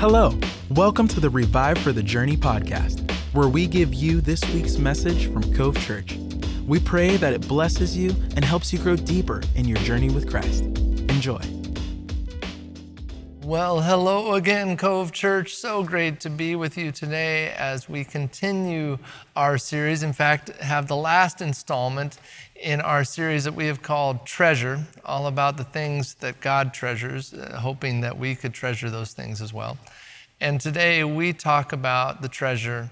Hello, welcome to the Revive for the Journey podcast, where we give you this week's message from Cove Church. We pray that it blesses you and helps you grow deeper in your journey with Christ. Enjoy. Well, hello again, Cove Church. So great to be with you today as we continue our series. In fact, have the last installment in our series that we have called Treasure, all about the things that God treasures, uh, hoping that we could treasure those things as well. And today we talk about the treasure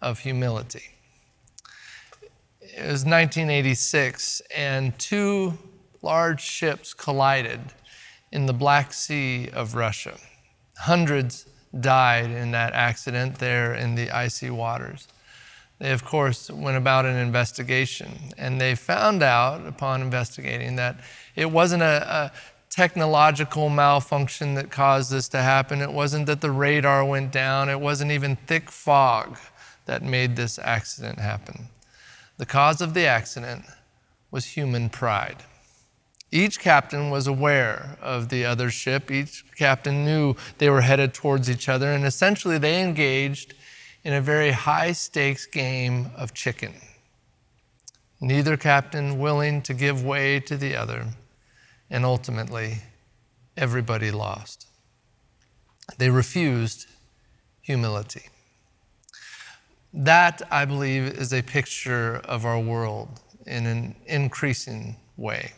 of humility. It was 1986, and two large ships collided in the Black Sea of Russia. Hundreds died in that accident there in the icy waters. They, of course, went about an investigation, and they found out upon investigating that it wasn't a, a technological malfunction that caused this to happen. It wasn't that the radar went down. It wasn't even thick fog that made this accident happen. The cause of the accident was human pride. Each captain was aware of the other ship. Each captain knew they were headed towards each other, and essentially they engaged in a very high stakes game of chicken. Neither captain willing to give way to the other, and ultimately, everybody lost. They refused humility. That, I believe, is a picture of our world in an increasing way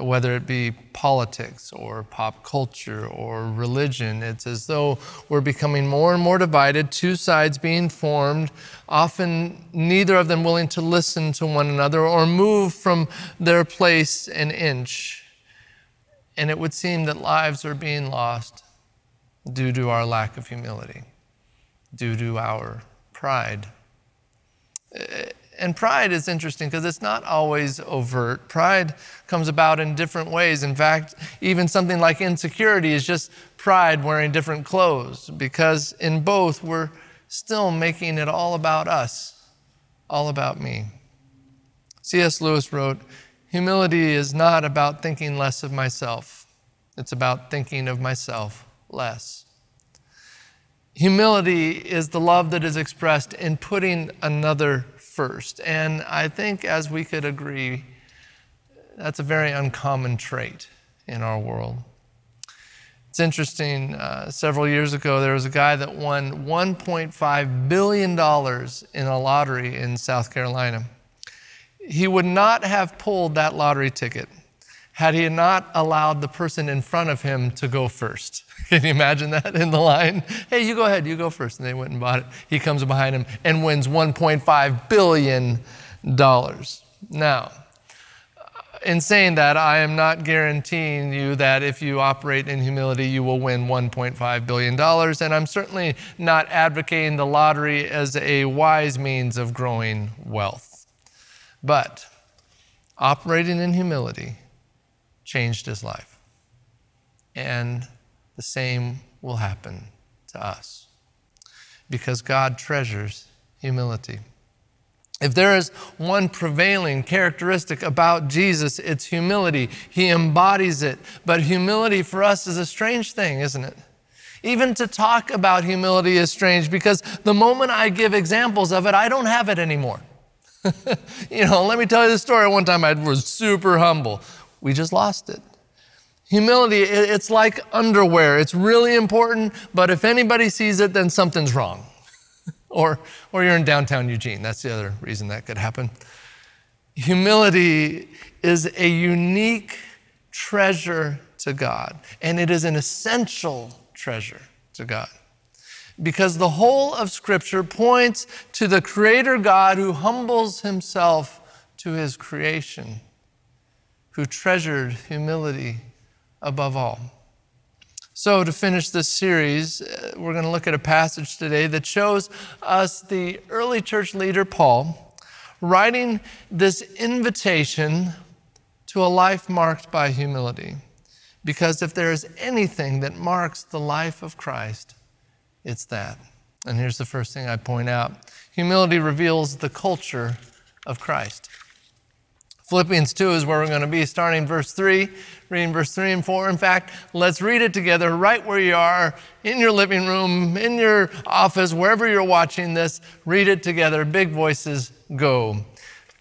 whether it be politics or pop culture or religion. It's as though we're becoming more and more divided, two sides being formed, often neither of them willing to listen to one another or move from their place an inch. And it would seem that lives are being lost due to our lack of humility, due to our pride. And pride is interesting because it's not always overt. Pride comes about in different ways. In fact, even something like insecurity is just pride wearing different clothes because in both we're still making it all about us, all about me. C.S. Lewis wrote Humility is not about thinking less of myself, it's about thinking of myself less. Humility is the love that is expressed in putting another first. And I think, as we could agree, that's a very uncommon trait in our world. It's interesting, uh, several years ago, there was a guy that won $1.5 billion in a lottery in South Carolina. He would not have pulled that lottery ticket had he not allowed the person in front of him to go first. Can you imagine that in the line? Hey, you go ahead, you go first. And they went and bought it. He comes behind him and wins $1.5 billion. Now, in saying that, I am not guaranteeing you that if you operate in humility, you will win $1.5 billion. And I'm certainly not advocating the lottery as a wise means of growing wealth. But operating in humility changed his life. And the same will happen to us because God treasures humility. If there is one prevailing characteristic about Jesus, it's humility. He embodies it. But humility for us is a strange thing, isn't it? Even to talk about humility is strange because the moment I give examples of it, I don't have it anymore. you know, let me tell you the story. One time I was super humble. We just lost it. Humility, it's like underwear. It's really important, but if anybody sees it, then something's wrong. or, or you're in downtown Eugene. That's the other reason that could happen. Humility is a unique treasure to God, and it is an essential treasure to God. Because the whole of Scripture points to the Creator God who humbles himself to his creation, who treasured humility above all. So, to finish this series, uh, we're going to look at a passage today that shows us the early church leader, Paul, writing this invitation to a life marked by humility. Because if there is anything that marks the life of Christ, it's that. And here's the first thing I point out humility reveals the culture of Christ. Philippians 2 is where we're going to be starting verse 3, reading verse 3 and 4. In fact, let's read it together right where you are, in your living room, in your office, wherever you're watching this. Read it together. Big voices, go.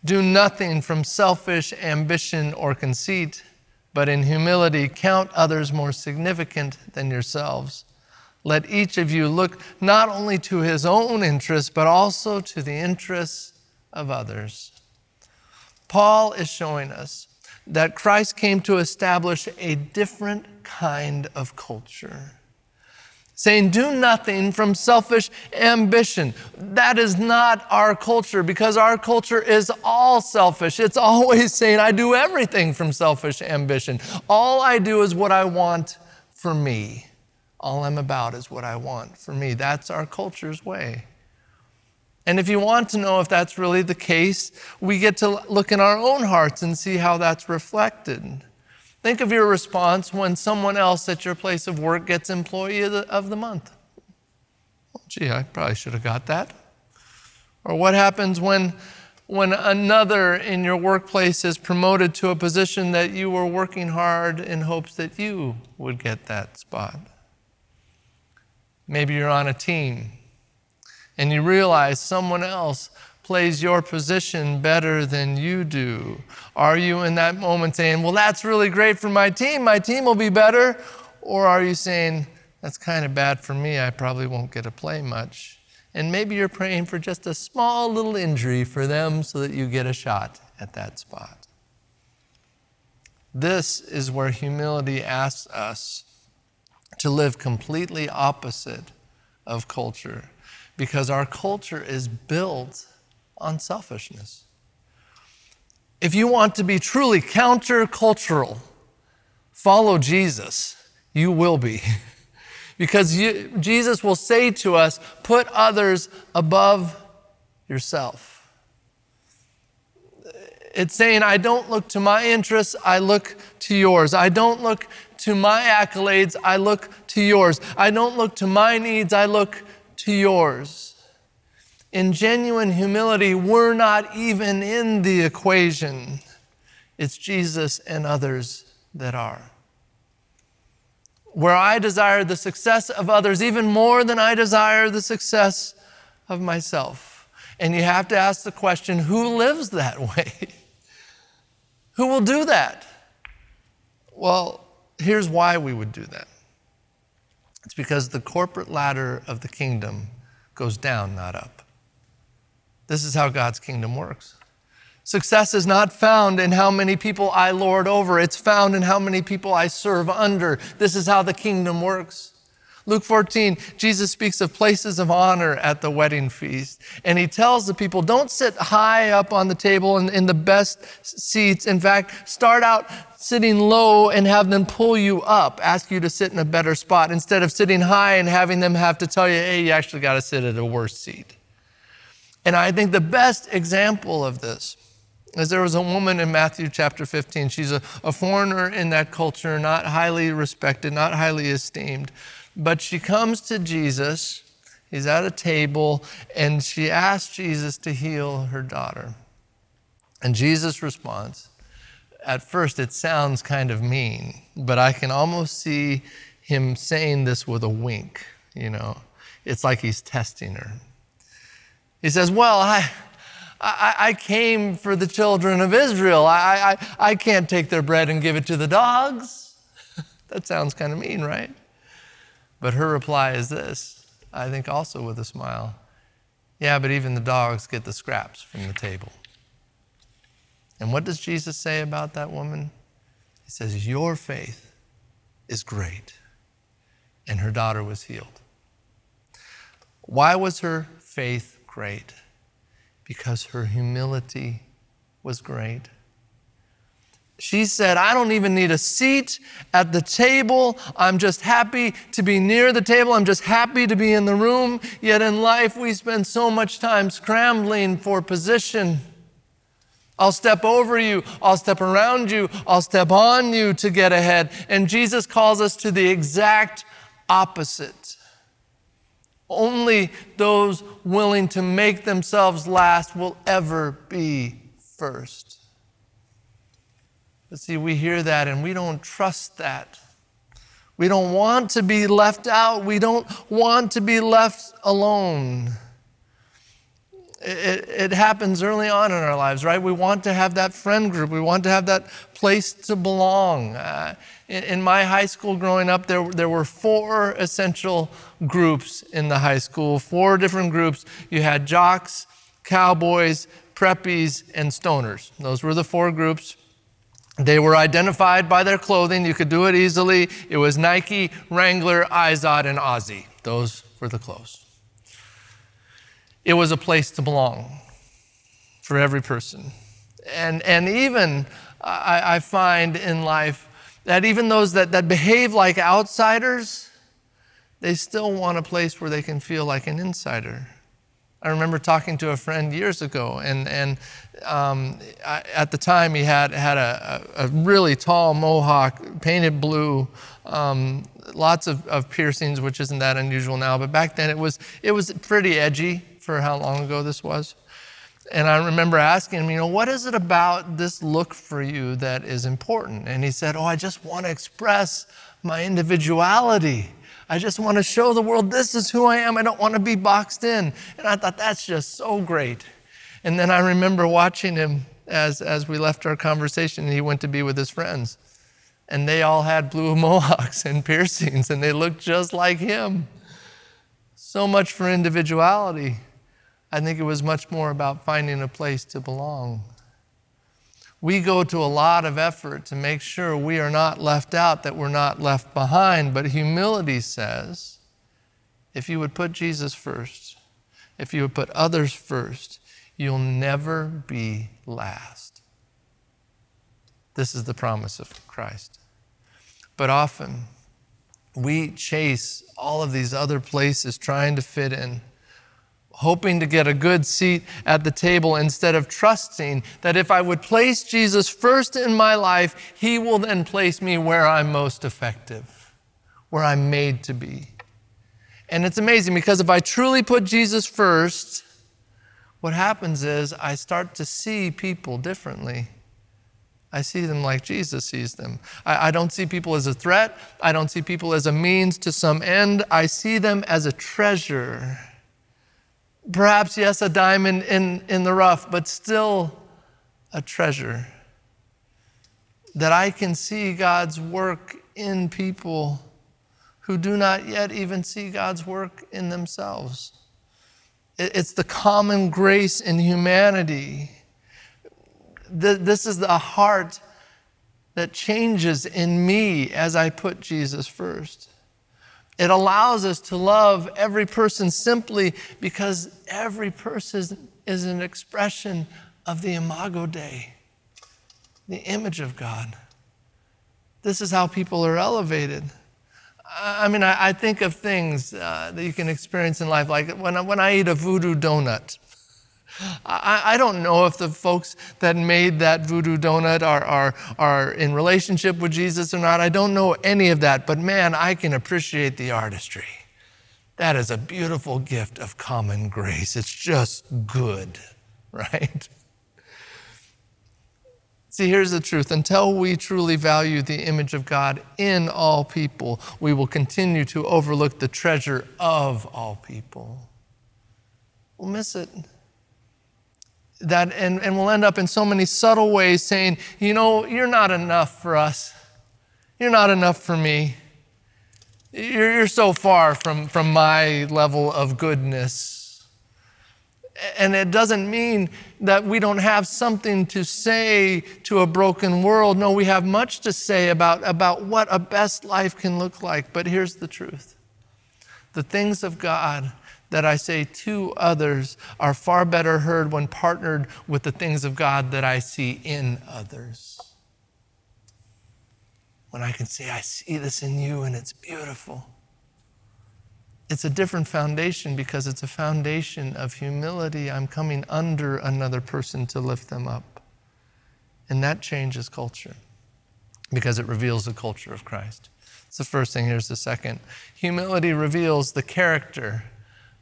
Do nothing from selfish ambition or conceit, but in humility count others more significant than yourselves. Let each of you look not only to his own interests, but also to the interests of others. Paul is showing us that Christ came to establish a different kind of culture. Saying, do nothing from selfish ambition. That is not our culture because our culture is all selfish. It's always saying, I do everything from selfish ambition. All I do is what I want for me. All I'm about is what I want for me. That's our culture's way. And if you want to know if that's really the case, we get to look in our own hearts and see how that's reflected. Think of your response when someone else at your place of work gets Employee of the, of the Month. Well, gee, I probably should have got that. Or what happens when, when another in your workplace is promoted to a position that you were working hard in hopes that you would get that spot? Maybe you're on a team and you realize someone else plays your position better than you do? Are you in that moment saying, Well, that's really great for my team, my team will be better? Or are you saying, That's kind of bad for me, I probably won't get to play much? And maybe you're praying for just a small little injury for them so that you get a shot at that spot. This is where humility asks us to live completely opposite of culture because our culture is built on selfishness. If you want to be truly countercultural, follow Jesus. You will be. because you, Jesus will say to us, put others above yourself. It's saying, I don't look to my interests, I look to yours. I don't look to my accolades, I look to yours. I don't look to my needs, I look to yours. In genuine humility, we're not even in the equation. It's Jesus and others that are. Where I desire the success of others even more than I desire the success of myself. And you have to ask the question who lives that way? who will do that? Well, here's why we would do that it's because the corporate ladder of the kingdom goes down, not up. This is how God's kingdom works. Success is not found in how many people I lord over, it's found in how many people I serve under. This is how the kingdom works. Luke 14, Jesus speaks of places of honor at the wedding feast. And he tells the people, don't sit high up on the table in, in the best seats. In fact, start out sitting low and have them pull you up, ask you to sit in a better spot, instead of sitting high and having them have to tell you, hey, you actually got to sit at a worse seat. And I think the best example of this is there was a woman in Matthew chapter 15. She's a, a foreigner in that culture, not highly respected, not highly esteemed. But she comes to Jesus. He's at a table, and she asks Jesus to heal her daughter. And Jesus responds. At first, it sounds kind of mean, but I can almost see him saying this with a wink, you know. It's like he's testing her. He says, Well, I, I, I came for the children of Israel. I, I, I can't take their bread and give it to the dogs. that sounds kind of mean, right? But her reply is this, I think also with a smile. Yeah, but even the dogs get the scraps from the table. And what does Jesus say about that woman? He says, Your faith is great. And her daughter was healed. Why was her faith great because her humility was great. She said, I don't even need a seat at the table. I'm just happy to be near the table. I'm just happy to be in the room. Yet in life, we spend so much time scrambling for position. I'll step over you. I'll step around you. I'll step on you to get ahead. And Jesus calls us to the exact opposite. Only those willing to make themselves last will ever be first. But see, we hear that and we don't trust that. We don't want to be left out. We don't want to be left alone. It, it, happens early on in our lives, right? We want to have that friend group. We want to have that place to belong. Uh, in, in, my high school growing up, there, there were four essential groups in the high school, four different groups. You had jocks, cowboys, preppies, and stoners. Those were the four groups. They were identified by their clothing. You could do it easily. It was Nike, Wrangler, Izod, and Aussie. Those were the clothes. It was a place to belong for every person. And, and even I, I find in life that even those that, that behave like outsiders, they still want a place where they can feel like an insider. I remember talking to a friend years ago, and, and um, I, at the time he had, had a, a, really tall mohawk, painted blue, um, lots of, of piercings, which isn't that unusual now, but back then it was, it was pretty edgy for how long ago this was. And I remember asking him, you know, what is it about this look for you that is important? And he said, oh, I just want to express my individuality. I just want to show the world this is who I am. I don't want to be boxed in. And I thought that's just so great. And then I remember watching him as, as we left our conversation and he went to be with his friends. And they all had blue mohawks and piercings and they looked just like him. So much for individuality. I think it was much more about finding a place to belong. We go to a lot of effort to make sure we are not left out, that we're not left behind. But humility says if you would put Jesus first, if you would put others first, you'll never be last. This is the promise of Christ. But often, we chase all of these other places trying to fit in hoping to get a good seat at the table instead of trusting that if I would place Jesus first in my life, He will then place me where I'm most effective, where I'm made to be. And it's amazing because if I truly put Jesus first, what happens is I start to see people differently. I see them like Jesus sees them. I, I, don't see people as a threat. I don't see people as a means to some end. I see them as a treasure Perhaps, yes, a diamond in, in the rough, but still a treasure. That I can see God's work in people who do not yet even see God's work in themselves. It's the common grace in humanity. This is the heart that changes in me as I put Jesus first. It allows us to love every person simply because every person is an expression of the imago Dei, the image of God. This is how people are elevated. I mean, I, think of things uh, that you can experience in life, like when I, when I eat a voodoo donut. I, I, don't know if the folks that made that voodoo donut are, are, are in relationship with Jesus or not. I don't know any of that, but man, I can appreciate the artistry. That is a beautiful gift of common grace. It's just good, right? See, here's the truth. Until we truly value the image of God in all people, we will continue to overlook the treasure of all people. We'll miss it that and, and we'll end up in so many subtle ways saying, you know, you're not enough for us. You're not enough for me. You're, you're so far from, from my level of goodness. And it doesn't mean that we don't have something to say to a broken world. No, we have much to say about, about what a best life can look like. But here's the truth the things of God that I say to others are far better heard when partnered with the things of God that I see in others. When I can say, I see this in you and it's beautiful. It's a different foundation because it's a foundation of humility. I'm coming under another person to lift them up. And that changes culture because it reveals the culture of Christ. It's the first thing. Here's the second. Humility reveals the character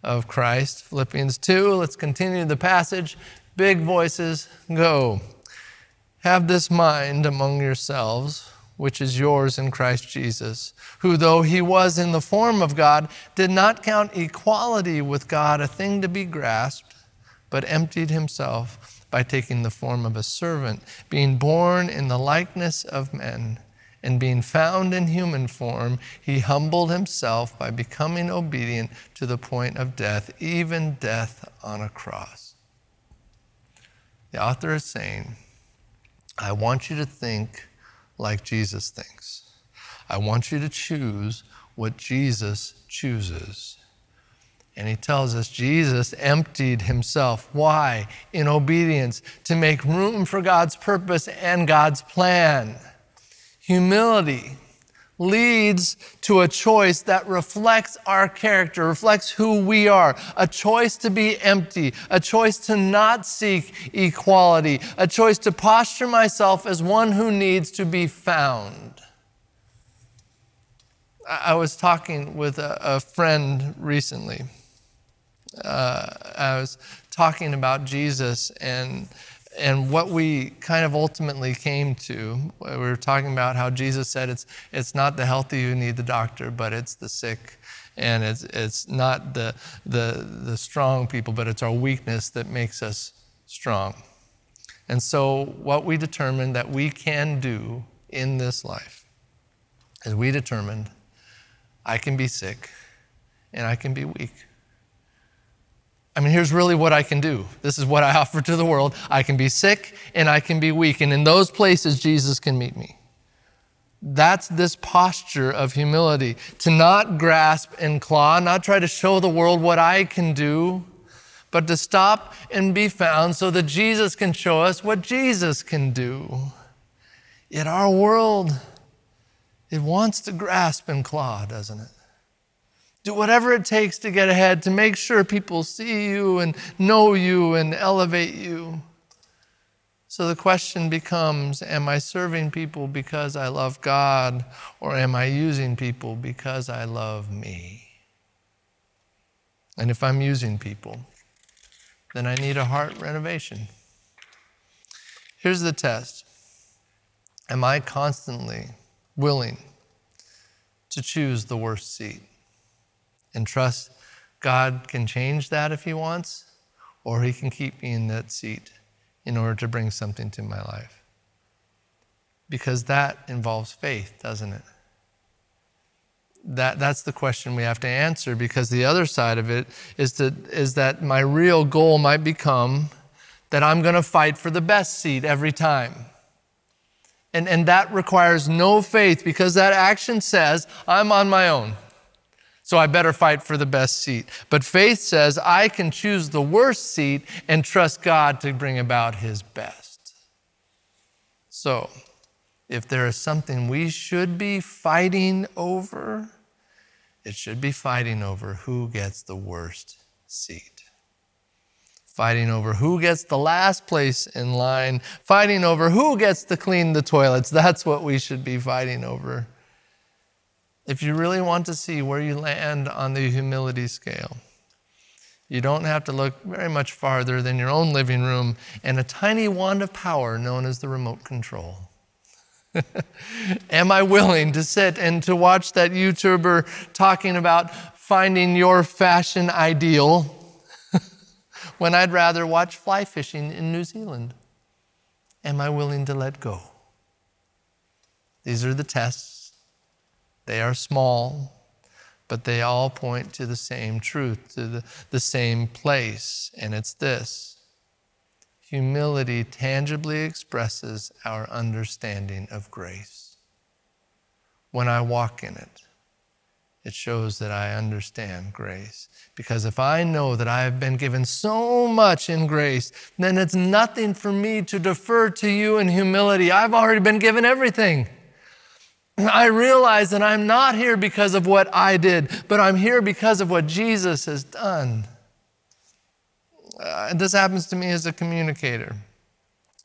of Christ. Philippians 2, let's continue the passage. Big voices, go. Have this mind among yourselves, which is yours in Christ Jesus, who, though he was in the form of God, did not count equality with God a thing to be grasped, but emptied himself by taking the form of a servant, being born in the likeness of men. And being found in human form, he humbled himself by becoming obedient to the point of death, even death on a cross. The author is saying, I want you to think like Jesus thinks. I want you to choose what Jesus chooses. And he tells us Jesus emptied himself. Why? In obedience, to make room for God's purpose and God's plan. Humility leads to a choice that reflects our character, reflects who we are, a choice to be empty, a choice to not seek equality, a choice to posture myself as one who needs to be found. I was talking with a, friend recently. Uh, I was talking about Jesus and and what we kind of ultimately came to, we were talking about how Jesus said it's, it's not the healthy who need the doctor, but it's the sick. And it's, it's not the, the, the strong people, but it's our weakness that makes us strong. And so, what we determined that we can do in this life is we determined I can be sick and I can be weak. I mean, here's really what I can do. This is what I offer to the world. I can be sick and I can be weak. And in those places, Jesus can meet me. That's this posture of humility to not grasp and claw, not try to show the world what I can do, but to stop and be found so that Jesus can show us what Jesus can do. Yet our world, it wants to grasp and claw, doesn't it? Do whatever it takes to get ahead, to make sure people see you and know you and elevate you. So the question becomes Am I serving people because I love God, or am I using people because I love me? And if I'm using people, then I need a heart renovation. Here's the test Am I constantly willing to choose the worst seat? And trust God can change that if He wants, or He can keep me in that seat in order to bring something to my life. Because that involves faith, doesn't it? That, that's the question we have to answer because the other side of it is, to, is that my real goal might become that I'm going to fight for the best seat every time. And, and that requires no faith because that action says, I'm on my own so I better fight for the best seat. But faith says I can choose the worst seat and trust God to bring about his best. So, if there is something we should be fighting over, it should be fighting over who gets the worst seat. Fighting over who gets the last place in line, fighting over who gets to clean the toilets. That's what we should be fighting over if you really want to see where you land on the humility scale, you don't have to look very much farther than your own living room and a tiny wand of power known as the remote control. Am I willing to sit and to watch that YouTuber talking about finding your fashion ideal when I'd rather watch fly fishing in New Zealand? Am I willing to let go? These are the tests they are small, but they all point to the same truth, to the, the same place, and it's this humility tangibly expresses our understanding of grace. When I walk in it, it shows that I understand grace. Because if I know that I have been given so much in grace, then it's nothing for me to defer to you in humility. I've already been given everything. I realize that I'm not here because of what I did, but I'm here because of what Jesus has done. Uh, this happens to me as a communicator.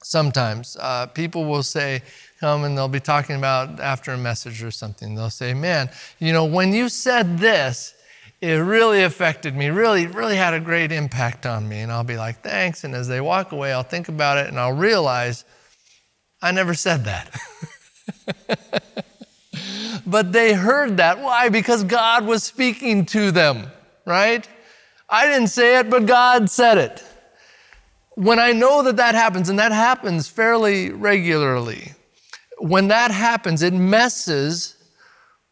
Sometimes uh, people will say, come and they'll be talking about after a message or something. They'll say, man, you know, when you said this, it really affected me, really, really had a great impact on me. And I'll be like, thanks. And as they walk away, I'll think about it and I'll realize I never said that. but they heard that. Why? Because God was speaking to them, right? I didn't say it, but God said it. When I know that that happens, and that happens fairly regularly, when that happens, it messes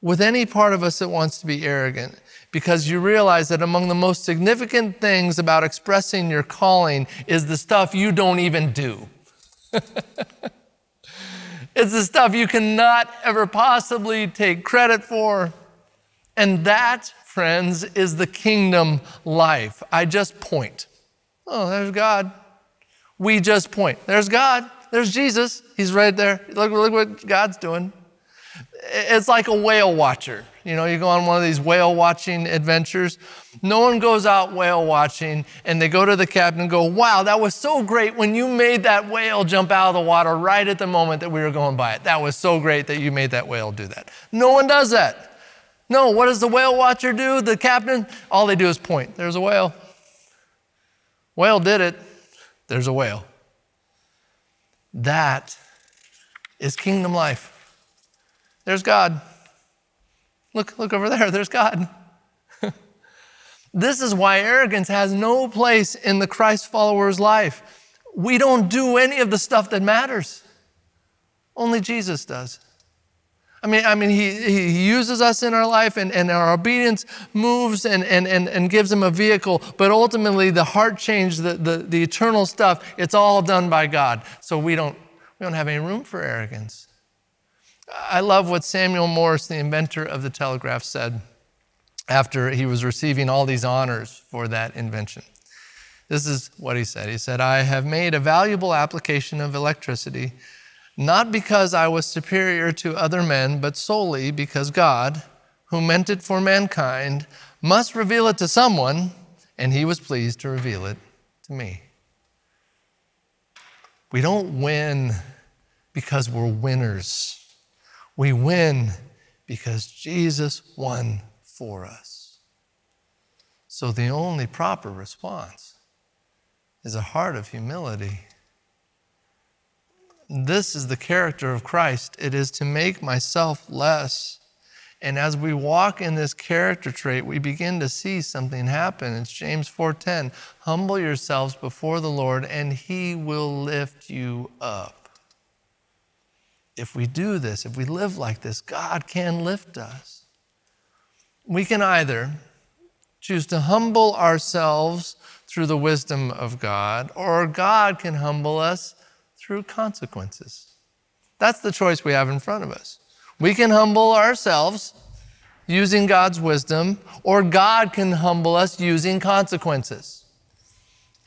with any part of us that wants to be arrogant because you realize that among the most significant things about expressing your calling is the stuff you don't even do. it's the stuff you cannot ever possibly take credit for. And that, friends, is the kingdom life. I just point. Oh, there's God. We just point. There's God. There's Jesus. He's right there. Look, look what God's doing. It's like a whale watcher. You know, you go on one of these whale watching adventures. No one goes out whale watching and they go to the captain and go, Wow, that was so great when you made that whale jump out of the water right at the moment that we were going by it. That was so great that you made that whale do that. No one does that. No, what does the whale watcher do? The captain? All they do is point. There's a whale. Whale did it. There's a whale. That is kingdom life. There's God. Look, look over there. There's God. this is why arrogance has no place in the Christ follower's life. We don't do any of the stuff that matters. Only Jesus does. I mean, I mean he, he uses us in our life and, and our obedience moves and, and, and, and gives him a vehicle, but ultimately the heart change, the, the, the eternal stuff, it's all done by God. So we don't, we don't have any room for arrogance. I love what Samuel Morse, the inventor of the telegraph, said after he was receiving all these honors for that invention. This is what he said. He said, I have made a valuable application of electricity, not because I was superior to other men, but solely because God, who meant it for mankind, must reveal it to someone, and he was pleased to reveal it to me. We don't win because we're winners. We win because Jesus won for us. So the only proper response is a heart of humility. This is the character of Christ. It is to make myself less. And as we walk in this character trait, we begin to see something happen. It's James 4:10. Humble yourselves before the Lord, and he will lift you up if we do this, if we live like this, God can lift us. We can either choose to humble ourselves through the wisdom of God, or God can humble us through consequences. That's the choice we have in front of us. We can humble ourselves using God's wisdom, or God can humble us using consequences.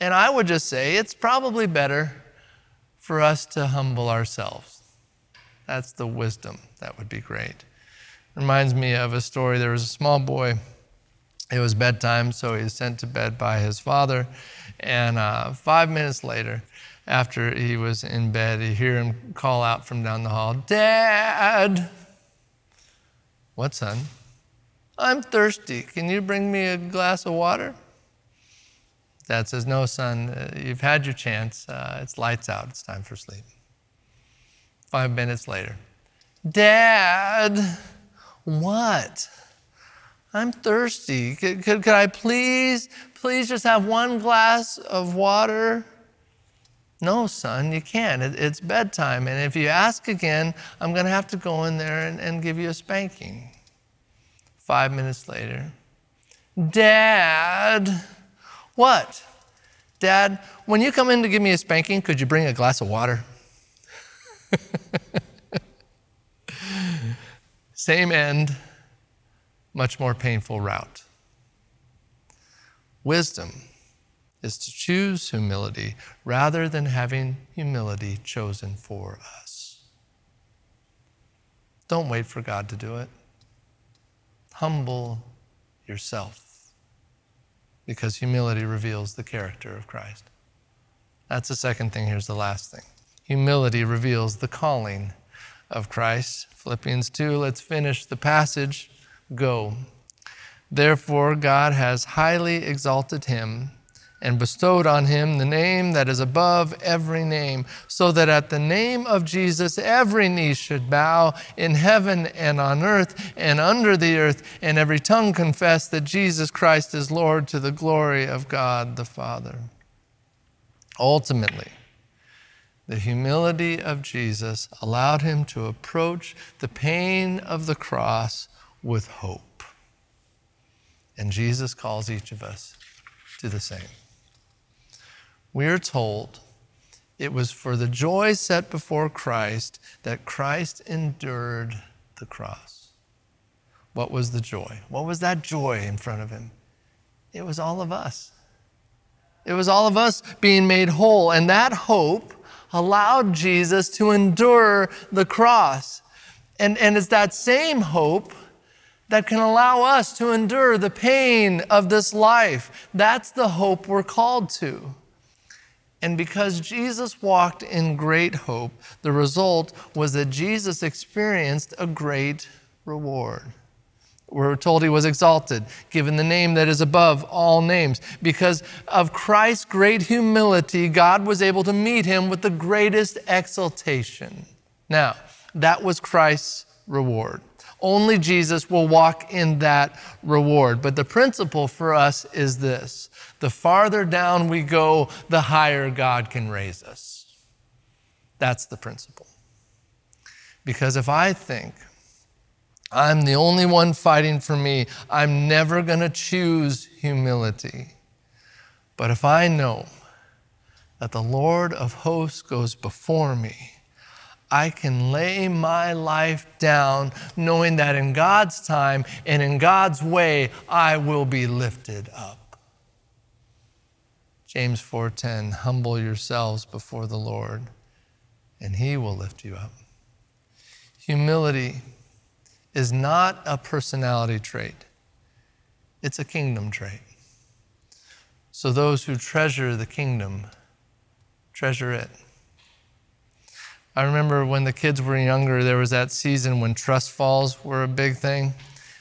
And I would just say it's probably better for us to humble ourselves. That's the wisdom. That would be great. Reminds me of a story. There was a small boy. It was bedtime, so he was sent to bed by his father. And uh, five minutes later, after he was in bed, you hear him call out from down the hall, Dad! What, son? I'm thirsty. Can you bring me a glass of water? Dad says, No, son, uh, you've had your chance. Uh, it's lights out. It's time for sleep. Five minutes later, Dad, what? I'm thirsty. Could, could, could, I please, please just have one glass of water? No, son, you can't. It, it's bedtime. And if you ask again, I'm going to have to go in there and, and give you a spanking. Five minutes later, Dad, what? Dad, when you come in to give me a spanking, could you bring a glass of water? Same end, much more painful route. Wisdom is to choose humility rather than having humility chosen for us. Don't wait for God to do it. Humble yourself because humility reveals the character of Christ. That's the second thing. Here's the last thing humility reveals the calling of Christ. Philippians 2, let's finish the passage. Go. Therefore, God has highly exalted him and bestowed on him the name that is above every name, so that at the name of Jesus every knee should bow in heaven and on earth and under the earth, and every tongue confess that Jesus Christ is Lord to the glory of God the Father. Ultimately, the humility of Jesus allowed him to approach the pain of the cross with hope. And Jesus calls each of us to the same we are told it was for the joy set before Christ that Christ endured the cross. What was the joy? What was that joy in front of him? It was all of us. It was all of us being made whole. And that hope allowed Jesus to endure the cross. And, and it's that same hope that can allow us to endure the pain of this life. That's the hope we're called to. And because Jesus walked in great hope, the result was that Jesus experienced a great reward. We're told he was exalted, given the name that is above all names. Because of Christ's great humility, God was able to meet him with the greatest exaltation. Now, that was Christ's reward. Only Jesus will walk in that reward. But the principle for us is this the farther down we go, the higher God can raise us. That's the principle. Because if I think I'm the only one fighting for me, I'm never going to choose humility. But if I know that the Lord of hosts goes before me, I can lay my life down knowing that in God's time and in God's way, I will be lifted up. James 4:10 Humble yourselves before the Lord and he will lift you up. Humility is not a personality trait. It's a kingdom trait. So those who treasure the kingdom treasure it. I remember when the kids were younger, there was that season when trust falls were a big thing.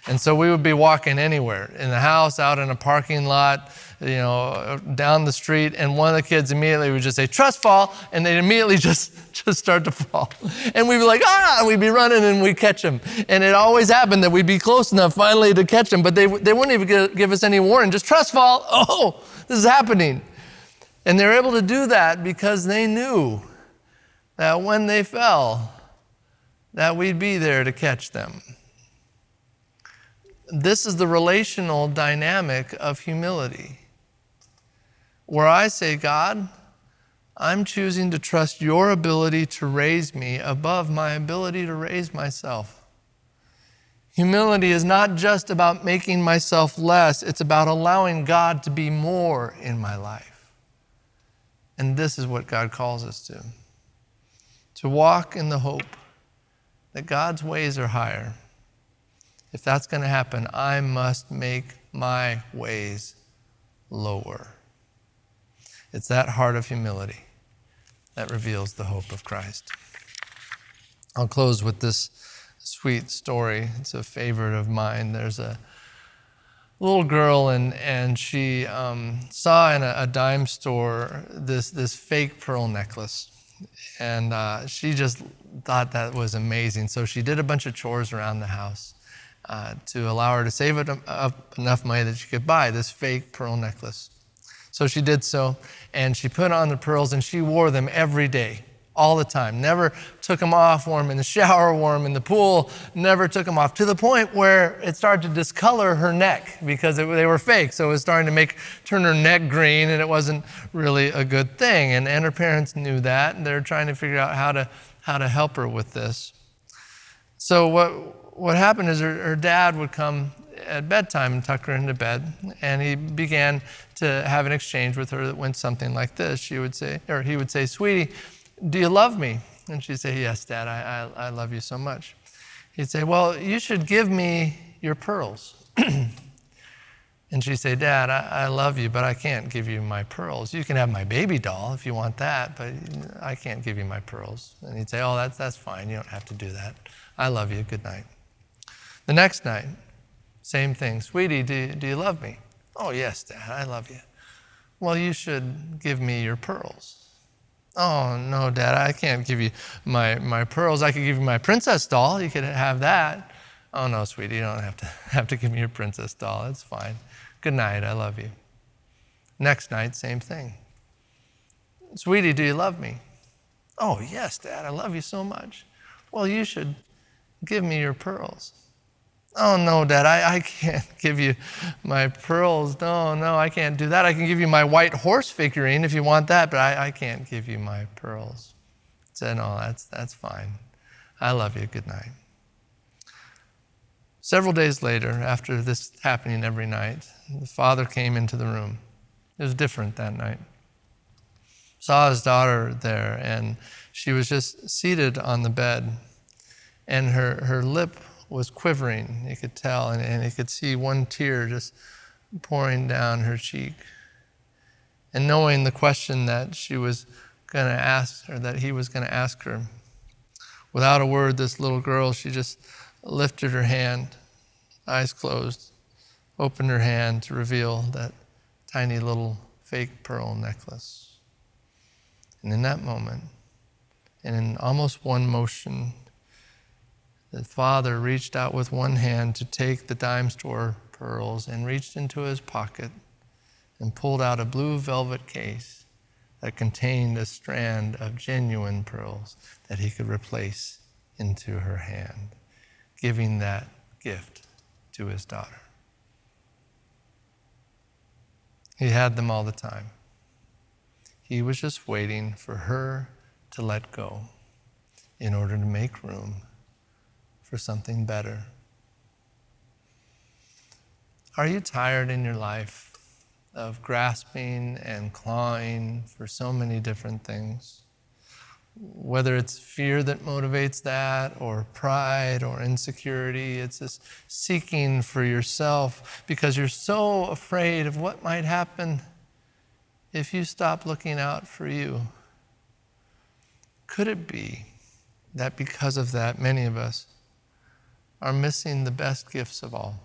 And so we would be walking anywhere in the house, out in a parking lot, you know, down the street, and one of the kids immediately would just say, trust fall, and they'd immediately just, just start to fall. And we'd be like, ah, and we'd be running and we'd catch them. And it always happened that we'd be close enough finally to catch them, but they, they wouldn't even give us any warning, just trust fall, oh, this is happening. And they're able to do that because they knew that when they fell, that we'd be there to catch them. This is the relational dynamic of humility where I say, God, I'm choosing to trust your ability to raise me above my ability to raise myself. Humility is not just about making myself less, it's about allowing God to be more in my life. And this is what God calls us to to walk in the hope that God's ways are higher. If that's going to happen, I must make my ways lower. It's that heart of humility that reveals the hope of Christ. I'll close with this sweet story. It's a favorite of mine. There's a little girl, and, and she um, saw in a, a, dime store this, this fake pearl necklace. And uh, she just thought that was amazing. So she did a bunch of chores around the house uh, to allow her to save up enough money that she could buy this fake pearl necklace. So she did so, and she put on the pearls and she wore them every day, all the time. Never took them off, wore them in the shower, wore them in the pool, never took them off, to the point where it started to discolor her neck because it, they were fake. So it was starting to make turn her neck green, and it wasn't really a good thing. And, and her parents knew that, and they're trying to figure out how to, how to help her with this. So what, what happened is her, her dad would come at bedtime and tuck her into bed. And he began to have an exchange with her that went something like this. She would say, or he would say, Sweetie, do you love me? And she'd say, Yes, Dad, I, I, I love you so much. He'd say, Well, you should give me your pearls. and she'd say, Dad, I, I love you, but I can't give you my pearls. You can have my baby doll if you want that, but I can't give you my pearls. And he'd say, Oh, that's, that's fine. You don't have to do that. I love you. Good night. The next night, same thing. Sweetie, do, do you love me? Oh, yes, Dad, I love you. Well, you should give me your pearls. Oh, no, Dad, I can't give you my, my pearls. I could give you my princess doll. You could have that. Oh, no, sweetie, you don't have to, have to give me your princess doll. It's fine. Good night. I love you. Next night, same thing. Sweetie, do you love me? Oh, yes, Dad, I love you so much. Well, you should give me your pearls. Oh, no, Dad, I, I can't give you my pearls. No, no, I can't do that. I can give you my white horse figurine if you want that, but I, I can't give you my pearls. I said, No, that's, that's fine. I love you. Good night. Several days later, after this happening every night, the father came into the room. It was different that night. Saw his daughter there, and she was just seated on the bed, and her, her lip was quivering, you could tell, and, and he could see one tear just pouring down her cheek. And knowing the question that she was going to ask, or that he was going to ask her, without a word, this little girl, she just lifted her hand, eyes closed, opened her hand to reveal that tiny little fake pearl necklace. And in that moment, and in almost one motion, the father reached out with one hand to take the dime store pearls and reached into his pocket and pulled out a blue velvet case that contained a strand of genuine pearls that he could replace into her hand, giving that gift to his daughter. He had them all the time. He was just waiting for her to let go in order to make room for something better. Are you tired in your life of grasping and clawing for so many different things? Whether it's fear that motivates that, or pride, or insecurity, it's this seeking for yourself because you're so afraid of what might happen if you stop looking out for you. Could it be that because of that, many of us are missing the best gifts of all.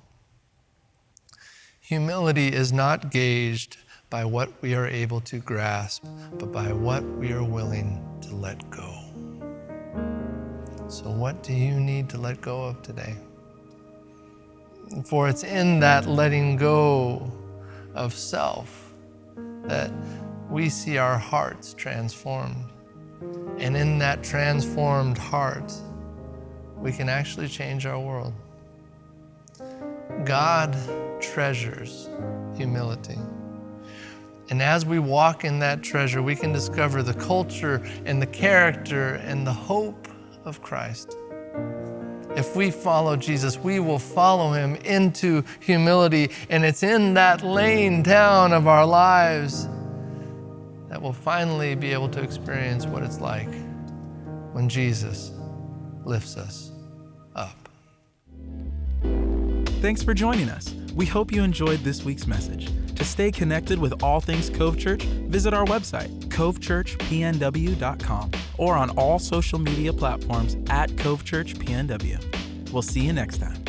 Humility is not gauged by what we are able to grasp, but by what we are willing to let go. So, what do you need to let go of today? For it's in that letting go of self that we see our hearts transformed. And in that transformed heart, we can actually change our world. God treasures humility. And as we walk in that treasure, we can discover the culture and the character and the hope of Christ. If we follow Jesus, we will follow him into humility. And it's in that laying down of our lives that we'll finally be able to experience what it's like when Jesus lifts us Thanks for joining us. We hope you enjoyed this week's message. To stay connected with all things Cove Church, visit our website, covechurchpnw.com, or on all social media platforms at Cove Church PNW. We'll see you next time.